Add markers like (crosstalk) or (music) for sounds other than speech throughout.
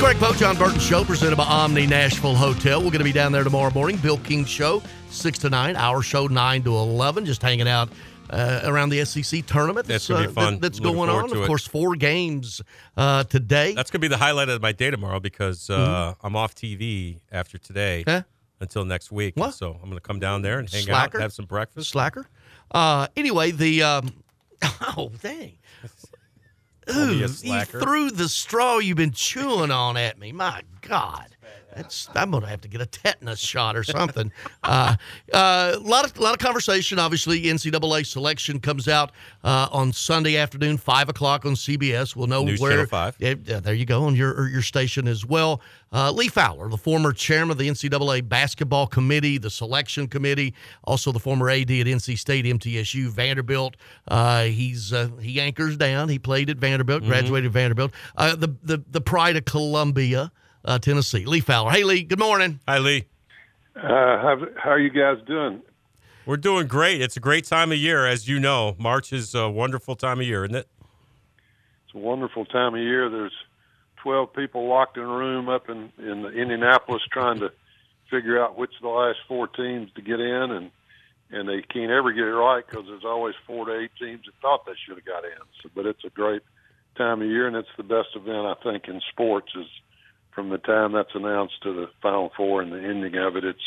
Greg Pogue, John Burton Show, presented by Omni Nashville Hotel. We're going to be down there tomorrow morning. Bill King Show, 6 to 9. Our show, 9 to 11. Just hanging out uh, around the SEC tournament. That's gonna be uh, fun. that- that's Looking going on. to Of it. course, four games uh, today. That's gonna be the highlight of my day tomorrow because uh, I'm off TV after today Huh? until next week. What? So I'm gonna come down there and hang Slacker? out, have some breakfast. Slacker. Uh, anyway, the. Um, (laughs) oh, dang. Call me a Ooh, you threw the straw you've been chewing on at me. My God. That's, I'm gonna have to get a tetanus shot or something. A uh, uh, lot of lot of conversation. Obviously, NCAA selection comes out uh, on Sunday afternoon, five o'clock on CBS. We'll know News where. Channel 5. Yeah, yeah, there you go on your your station as well. Uh, Lee Fowler, the former chairman of the NCAA basketball committee, the selection committee, also the former AD at NC State, MTSU, Vanderbilt. Uh, he's uh, he anchors down. He played at Vanderbilt, graduated at Vanderbilt. Uh, the the the pride of Columbia, uh, Tennessee. Lee Fowler. Hey Lee, good morning. Hi, Lee. Uh, how, how are you guys doing? We're doing great. It's a great time of year, as you know. March is a wonderful time of year, isn't it? It's a wonderful time of year. There's 12 people locked in a room up in, in Indianapolis trying to figure out which of the last four teams to get in, and and they can't ever get it right because there's always four to eight teams that thought they should have got in. So, but it's a great time of year, and it's the best event I think in sports. Is from the time that's announced to the Final Four and the ending of it, it's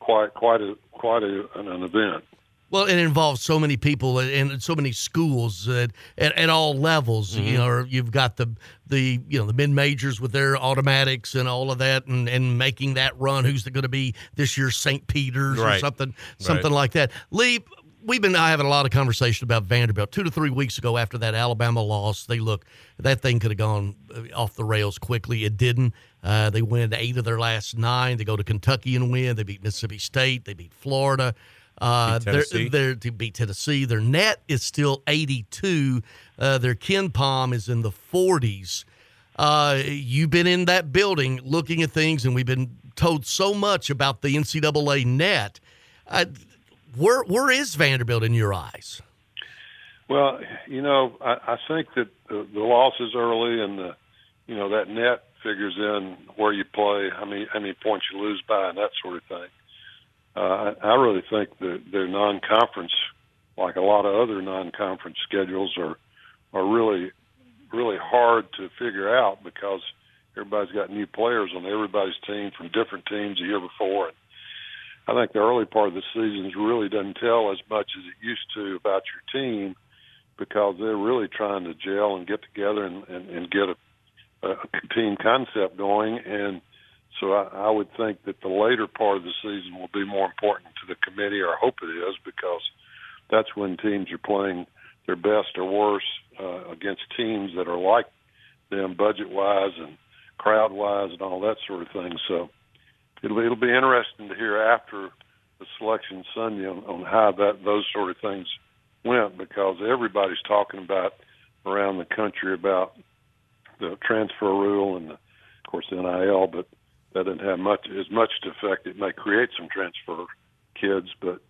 quite quite a quite a, an, event. Well, it involves so many people and so many schools at, at, at all levels. You mm-hmm. know, you've got the the you know the mid majors with their automatics and all of that, and, and making that run. Who's going to be this year's St. Peter's or something something Right. like that? Lee, we've been having a lot of conversation about Vanderbilt. Two to three weeks ago, after that Alabama loss, they look that thing could have gone uh, off the rails quickly. It didn't. Uh, they win eight of their last nine. They go to Kentucky and win. They beat Mississippi State. They beat Florida. Uh, Beat they're, they're to beat Tennessee. Their net is still 82. Uh, their KenPom is in the 40s. Uh, you've been in that building looking at things, and we've been told so much about the NCAA net. Uh, where where is Vanderbilt in your eyes? Well, you know, I, I think that the, the losses early and the, you know, that net figures in where you play, how many how many points you lose by, and that sort of thing. Uh, I, really think that their non-conference, like a lot of other non-conference schedules, are are really really hard to figure out because everybody's got new players on everybody's team from different teams the year before. And I think the early part of the season really doesn't tell as much as it used to about your team because they're really trying to gel and get together and, and, and get a, a team concept going. And so I, I would think that the later part of the season will be more important to the committee, or I hope it is, because that's when teams are playing their best or worst uh, against teams that are like them budget wise and crowd wise and all that sort of thing. So it'll it'll be interesting to hear after the selection Sunday on, on how that those sort of things went because everybody's talking about around the country about the transfer rule and the, of course NIL, but that didn't have much as much to affect. It may create some transfer kids, but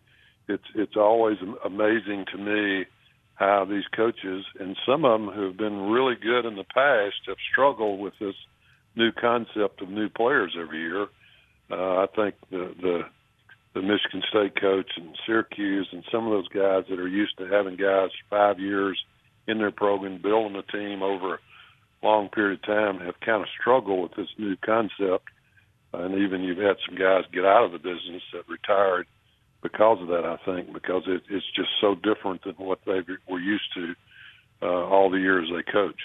it's it's always amazing to me how these coaches and some of them who have been really good in the past have struggled with this new concept of new players every year. Uh, I think the the the Michigan State coach and Syracuse and some of those guys that are used to having guys five years in their program, building a team over a long period of time, have kind of struggled with this new concept. And even you've had some guys get out of the business that retired because of that. I think because it, it's just so different than what they were used to uh, all the years they coached.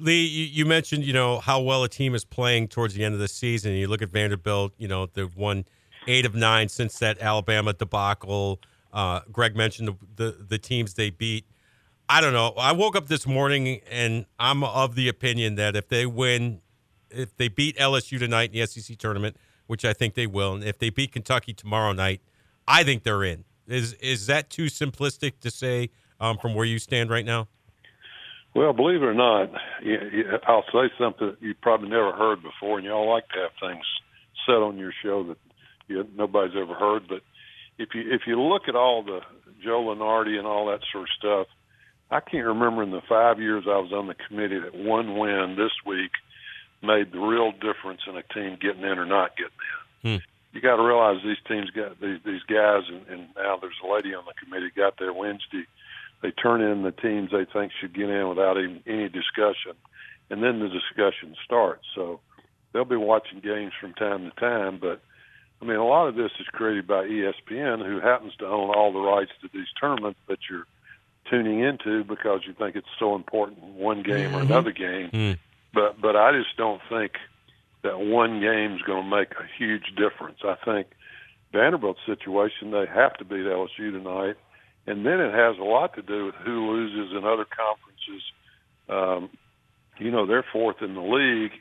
Lee, you, you mentioned you know how well a team is playing towards the end of the season. You look at Vanderbilt. You know they've won eight of nine since that Alabama debacle. Uh, Greg mentioned the, the the teams they beat. I don't know. I woke up this morning and I'm of the opinion that if they win, if they beat LSU tonight in the SEC tournament, which I think they will, and if they beat Kentucky tomorrow night, I think they're in. Is is that too simplistic to say um, from where you stand right now? Well, believe it or not, you- you- I'll say something that you probably never heard before, and y'all like to have things said on your show that you, nobody's ever heard. But if you if you look at all the Joe Lunardi and all that sort of stuff, I can't remember in the five years I was on the committee that one win this week made the real difference in a team getting in or not getting in. Hmm. You got to realize these teams got these these guys, and, and now there's a lady on the committee got there Wednesday. They turn in the teams they think should get in without even any discussion, and then the discussion starts. So they'll be watching games from time to time, but I mean, a lot of this is created by ESPN, who happens to own all the rights to these tournaments that you're tuning into because you think it's so important one game mm-hmm. or another game. Mm. But but I just don't think that one game is going to make a huge difference. I think Vanderbilt's situation they have to beat LSU tonight, and then it has a lot to do with who loses in other conferences. Um, you know, they're fourth in the league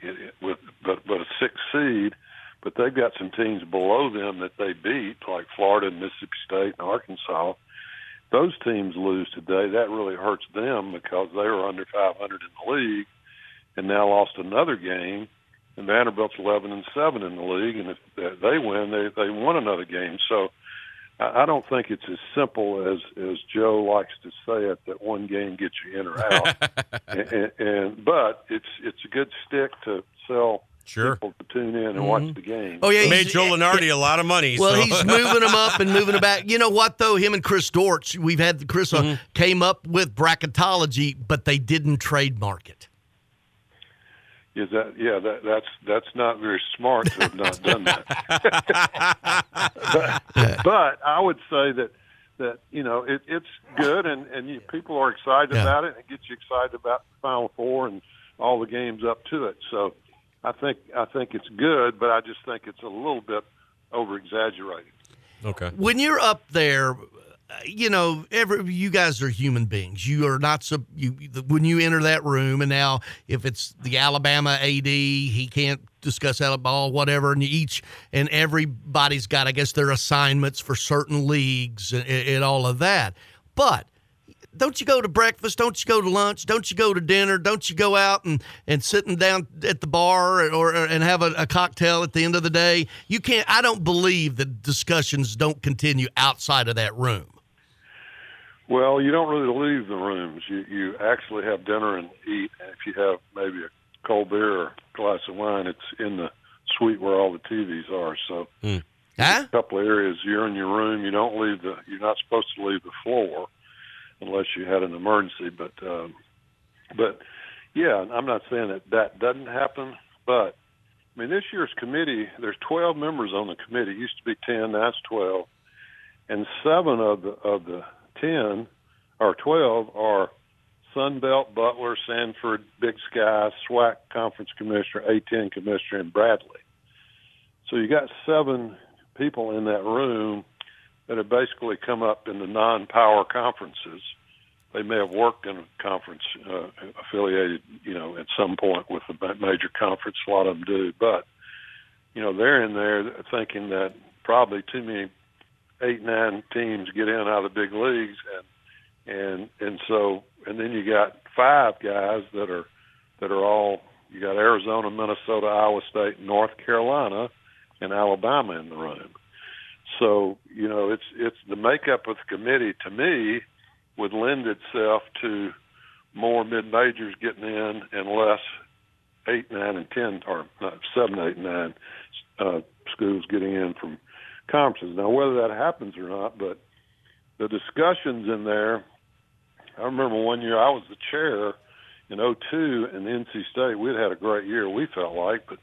with but but a sixth seed but they've got some teams below them that they beat, like Florida and Mississippi State and Arkansas. Those teams lose today. That really hurts them because they were under 500 in the league, and now lost another game. And Vanderbilt's 11 and seven in the league, and if they win, they they won another game. So I don't think it's as simple as as Joe likes to say it that one game gets you in or out. (laughs) and, and but it's it's a good stick to sell sure. people to tune in and mm-hmm. watch the game. Oh yeah, made Joe Lunardi a lot of money. Well, so. he's moving them up and moving them back. You know what though? Him and Chris Dortch, we've had Chris uh, mm-hmm. came up with bracketology, but they didn't trademark it. Is that yeah? That that's that's not very smart to have not done that. (laughs) but, but I would say that that you know it, it's good and and you, people are excited yeah. about it. and It gets you excited about the Final Four and all the games up to it. So I think I think it's good, but I just think it's a little bit over exaggerated. Okay. When you're up there, you know, every you guys are human beings. You are not so you when you enter that room, and now if it's the Alabama AD, he can't discuss Alabama, whatever, and each and everybody's got, I guess, their assignments for certain leagues and, and all of that. But don't you go to breakfast? Don't you go to lunch? Don't you go to dinner? Don't you go out and, and sitting down at the bar or, or and have a, a, cocktail at the end of the day? You can't. I don't believe that discussions don't continue outside of that room. Well, you don't really leave the rooms. You you actually have dinner and eat. And if you have maybe a cold beer or a glass of wine, it's in the suite where all the TVs are. So. Mm. Huh? A couple of areas. You're in your room. You don't leave the. You're not supposed to leave the floor unless you had an emergency. But um, but yeah, I'm not saying that that doesn't happen, but I mean this year's committee, there's 12 members on the committee. It used to be 10, now it's 12, and seven of the of the 10 or 12 are Sun Belt, Butler, Samford, Big Sky, SWAC Conference Commissioner, A10 Commissioner, and Bradley. So you got seven people in that room that have basically come up in the non-power conferences. They may have worked in a conference uh, affiliated, you know, at some point with a major conference. A lot of them do, but you know, they're in there thinking that probably too many eight, nine teams get in out of the big leagues, and and and so and then you got five guys that are that are all you got Arizona, Minnesota, Iowa State, North Carolina, and Alabama in the room. So you know, it's it's the makeup of the committee to me would lend itself to more mid majors getting in and less eight, nine, and ten, or not seven, eight, nine uh, schools getting in from conferences. Now, whether that happens or not, but the discussions in there. I remember one year I was the chair in '02 in NC State. We'd had a great year. We felt like, but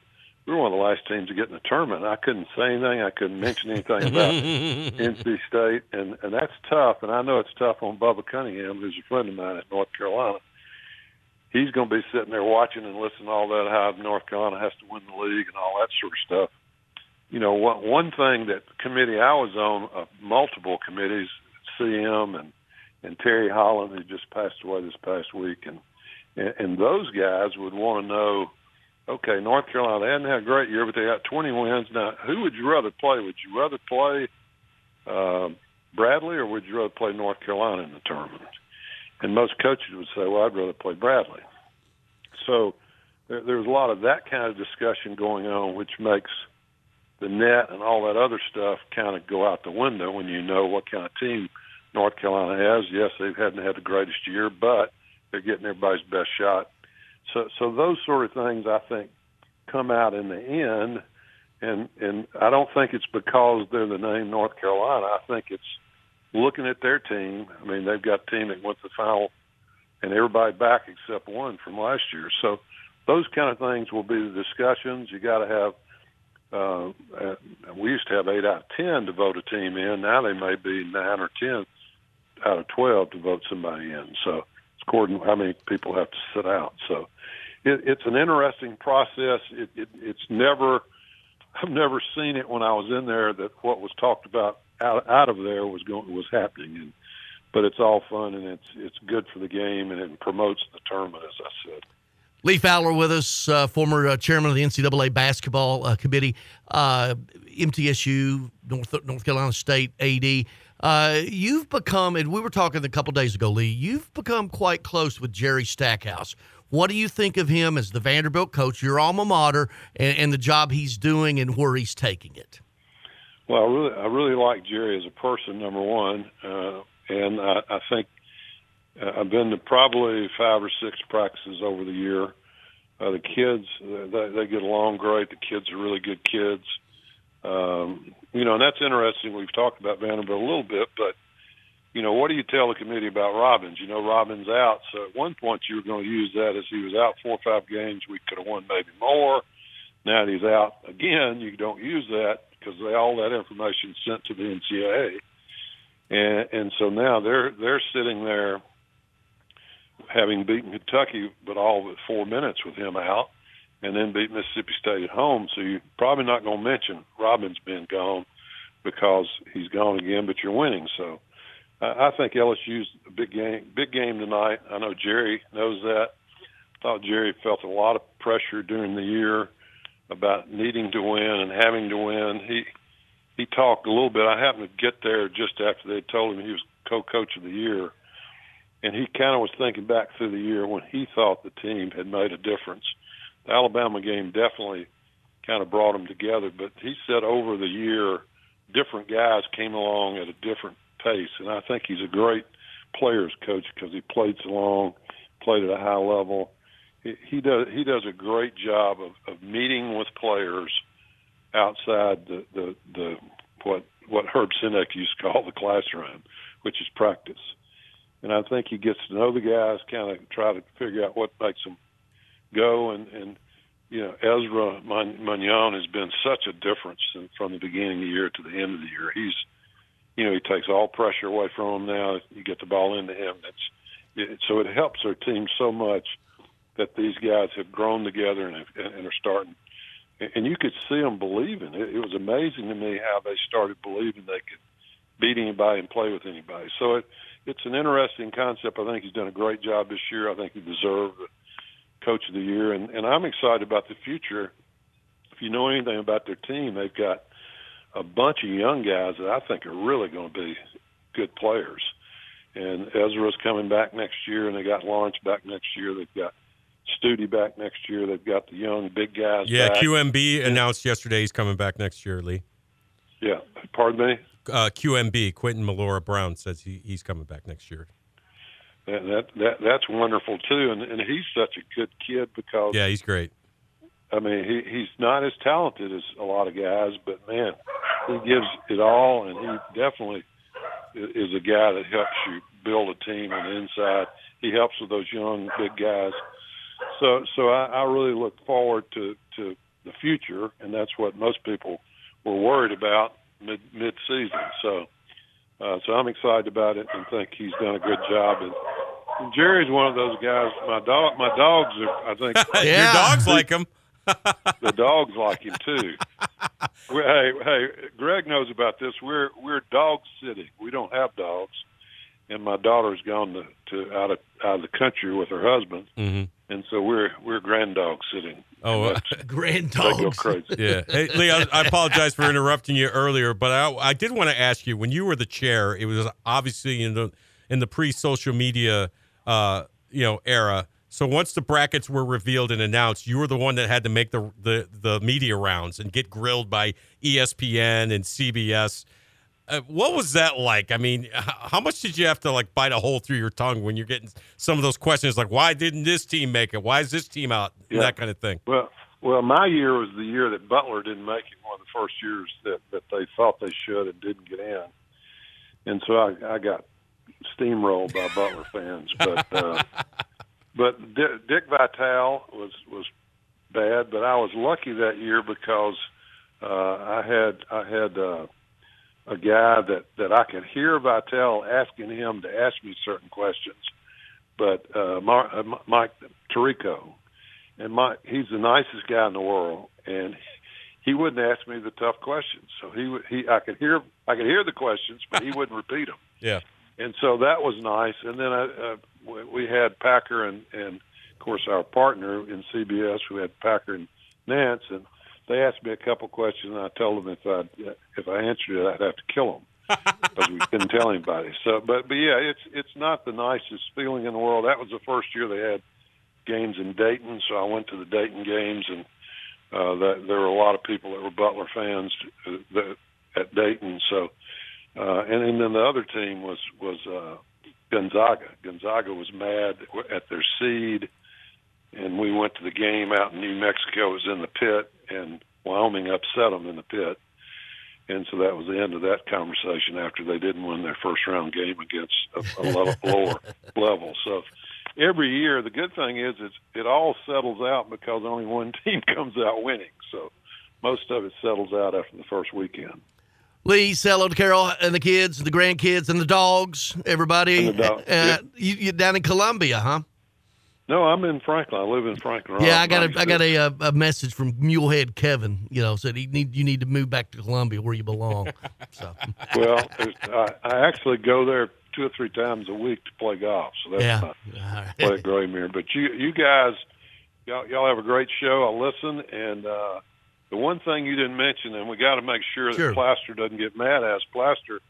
we were one of the last teams to get in the tournament. I couldn't say anything. I couldn't mention anything about (laughs) NC State, and and that's tough. And I know it's tough on Bubba Cunningham, who's a friend of mine at North Carolina. He's going to be sitting there watching and listening to all that how North Carolina has to win the league and all that sort of stuff. You know, one one thing that committee I was on, uh, multiple committees, CM and and Terry Holland, who just passed away this past week, and and, and those guys would want to know okay, North Carolina, they hadn't had a great year, but they got 20 wins. Now, who would you rather play? Would you rather play uh, Bradley or would you rather play North Carolina in the tournament? And most coaches would say, well, I'd rather play Bradley. So there, there's a lot of that kind of discussion going on, which makes the net and all that other stuff kind of go out the window when you know what kind of team North Carolina has. Yes, they hadn't had the greatest year, but they're getting everybody's best shot so so those sort of things I think come out in the end. And and I don't think it's because they're the name North Carolina. I think it's looking at their team. I mean, they've got a team that went to the final, and everybody back except one from last year. So those kind of things will be the discussions. You got to have. Uh, we used to have eight out of ten to vote a team in. Now they may be nine or ten out of twelve to vote somebody in. So it's according how many people have to sit out. So it, it's an interesting process. It, it, it's never. I've never seen it when I was in there that what was talked about out out of there was going was happening, and but it's all fun and it's it's good for the game and it promotes the tournament, as I said. Lee Fowler with us, uh, former uh, chairman of the NCAA basketball uh, committee, uh, MTSU, North North Carolina State AD. Uh, you've become, and we were talking a couple days ago, Lee. You've become quite close with Jerry Stackhouse. What do you think of him as the Vanderbilt coach, your alma mater, and, and the job he's doing and where he's taking it? Well, I really, I really like Jerry as a person, number one, uh, and I, I think I've been to probably five or six practices over the year. Uh, the kids, they, they get along great. The kids are really good kids. Um, you know, and that's interesting. We've talked about Vanderbilt a little bit, but you know, what do you tell the committee about Robbins? You know, Robbins out. So at one point you were going to use that as he was out four or five games. We could have won maybe more. Now that he's out again, you don't use that because they, all that information sent to the NCAA, and and so now they're they're sitting there having beaten Kentucky, but all but four minutes with him out, and then beat Mississippi State at home. So you're probably not going to mention Robbins being gone because he's gone again, but you're winning. So I think LSU's a big game, big game tonight. I know Jerry knows that. I thought Jerry felt a lot of pressure during the year about needing to win and having to win. He he talked a little bit. I happened to get there just after they told him he was co-coach of the year, and he kind of was thinking back through the year when he thought the team had made a difference. The Alabama game definitely kind of brought them together, but he said over the year, different guys came along at a different pace, and I think he's a great players coach because he played so long, played at a high level. He, does he does a great job of, of meeting with players outside the, the the what what Herb Sendek used to call the classroom, which is practice. And I think he gets to know the guys, kind of try to figure out what makes them go. And and you know Ezra Manjon has been such a difference from the beginning of the year to the end of the year. He's you know, he takes all pressure away from them now. You get the ball into him. It's it, so it helps our team so much that these guys have grown together and, and are starting. And you could see them believing. It, it was amazing to me how they started believing they could beat anybody and play with anybody. So it it's an interesting concept. I think he's done a great job this year. I think he deserved the coach of the year, and and I'm excited about the future. If you know anything about their team, they've got a bunch of young guys that I think are really going to be good players. And Ezra's coming back next year, and they got Lawrence back next year. They've got Stute back next year. They've got the young big guys. Yeah, back. QMB announced yesterday he's coming back next year. Lee. Yeah, pardon me. Uh, QMB Quentin Millora-Brown says he, he's coming back next year. That, that that that's wonderful too, and and he's such a good kid because yeah, he's great. I mean, he he's not as talented as a lot of guys, but man, he gives it all, and he definitely is a guy that helps you build a team on the inside. He helps with those young big guys. So so I, I really look forward to to the future, and that's what most people were worried about mid mid season. So uh, so I'm excited about it and think he's done a good job. And, and Jerry's one of those guys. My dog, my dogs are. I think (laughs) yeah. your dogs like him (laughs) the dogs like him too. We're, hey, hey, Greg knows about this. We're we're dog sitting. We don't have dogs, and my daughter's gone to, to out of out of the country with her husband, mm-hmm. and so we're we're grand dog sitting. Oh, uh, (laughs) grand dogs. They go crazy. (laughs) Yeah, hey, Lee, I, I, apologize for interrupting you earlier, but I, I did want to ask you when you were the chair. It was obviously in the in the pre social media, uh, you know, era so once the brackets were revealed and announced, you were the one that had to make the the, the media rounds and get grilled by ESPN and CBS. Uh, what was that like? I mean, how much did you have to like bite a hole through your tongue when you're getting some of those questions like, why didn't this team make it? Why is this team out? Yeah. That kind of thing. Well, well, my year was the year that Butler didn't make it. One of the first years that that they thought they should and didn't get in, and so I, I got steamrolled by Butler fans. But uh, (laughs) but Dick, Dick Vitale was was bad, but I was lucky that year because uh, I had I had uh, a guy that that I could hear Vitale asking him to ask me certain questions, but uh, Mar- uh, Mike Tirico, and Mike he's the nicest guy in the world, and he wouldn't ask me the tough questions. So he would he I could hear I could hear the questions, but he wouldn't repeat them. (laughs) Yeah. And so that was nice. And then I, uh, we had Packer and and of course our partner in CBS. We had Packer and Nantz, and they asked me a couple questions, and I told them if I if I answered it, I'd have to kill them (laughs) because we couldn't tell anybody. So, but but yeah, it's it's not the nicest feeling in the world. That was the first year they had games in Dayton, so I went to the Dayton games, and uh, that there were a lot of people that were Butler fans uh, that, at Dayton. So, uh, and, and then the other team was was uh, Gonzaga. Gonzaga was mad at their seed, and we went to the game out in New Mexico. It was in the pit, and Wyoming upset them in the pit. And so that was the end of that conversation after they didn't win their first round game against a, a level, lower (laughs) level. So every year, the good thing is it's, it all settles out because only one (laughs) team comes out winning. So most of it settles out after the first weekend. Lee, say hello to Carol and the kids, the grandkids, and the dogs. Everybody, And the dog, uh, yeah. you, you down in Columbia, huh? No, I'm in Franklin. I live in Franklin. Yeah, I got a I got a, uh, a message from Mulehead Kevin. You know, said he need you need to move back to Columbia where you belong. (laughs) so Well, I, I actually go there two or three times a week to play golf. So that's yeah, not (laughs) right. play at Graymere. But you you guys, y'all, y'all have a great show. I listen, and uh, the one thing you didn't mention, and we got to make sure Sure. that Plaster doesn't get mad at us. Plaster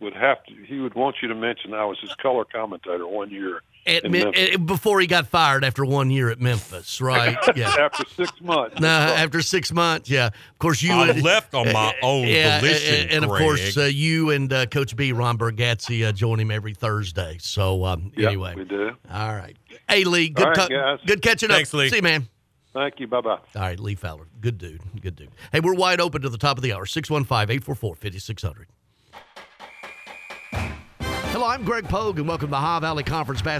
would have to. He would want you to mention I was his color commentator one year At in Mi- Memphis. eh, before he got fired after one year at Memphis, right? (laughs) Yeah. after six months. No, after six months, yeah. Of course, you I and- left on my (laughs) own yeah, volition, and, and of course, uh, you and uh, Coach B, Ron Bergazzi, uh, join him every Thursday. So um, Yeah, anyway, we do. all right. Hey, Lee, good, All right, co- good catching Thanks, up. Lee. See you, man. Thank you. Bye bye. All right, Lee Fowler, good dude, good dude. Hey, we're wide open to the top of the hour. 615-844-5600. Hello, I'm Greg Pogue, and welcome to the Ohio Valley Conference Basketball.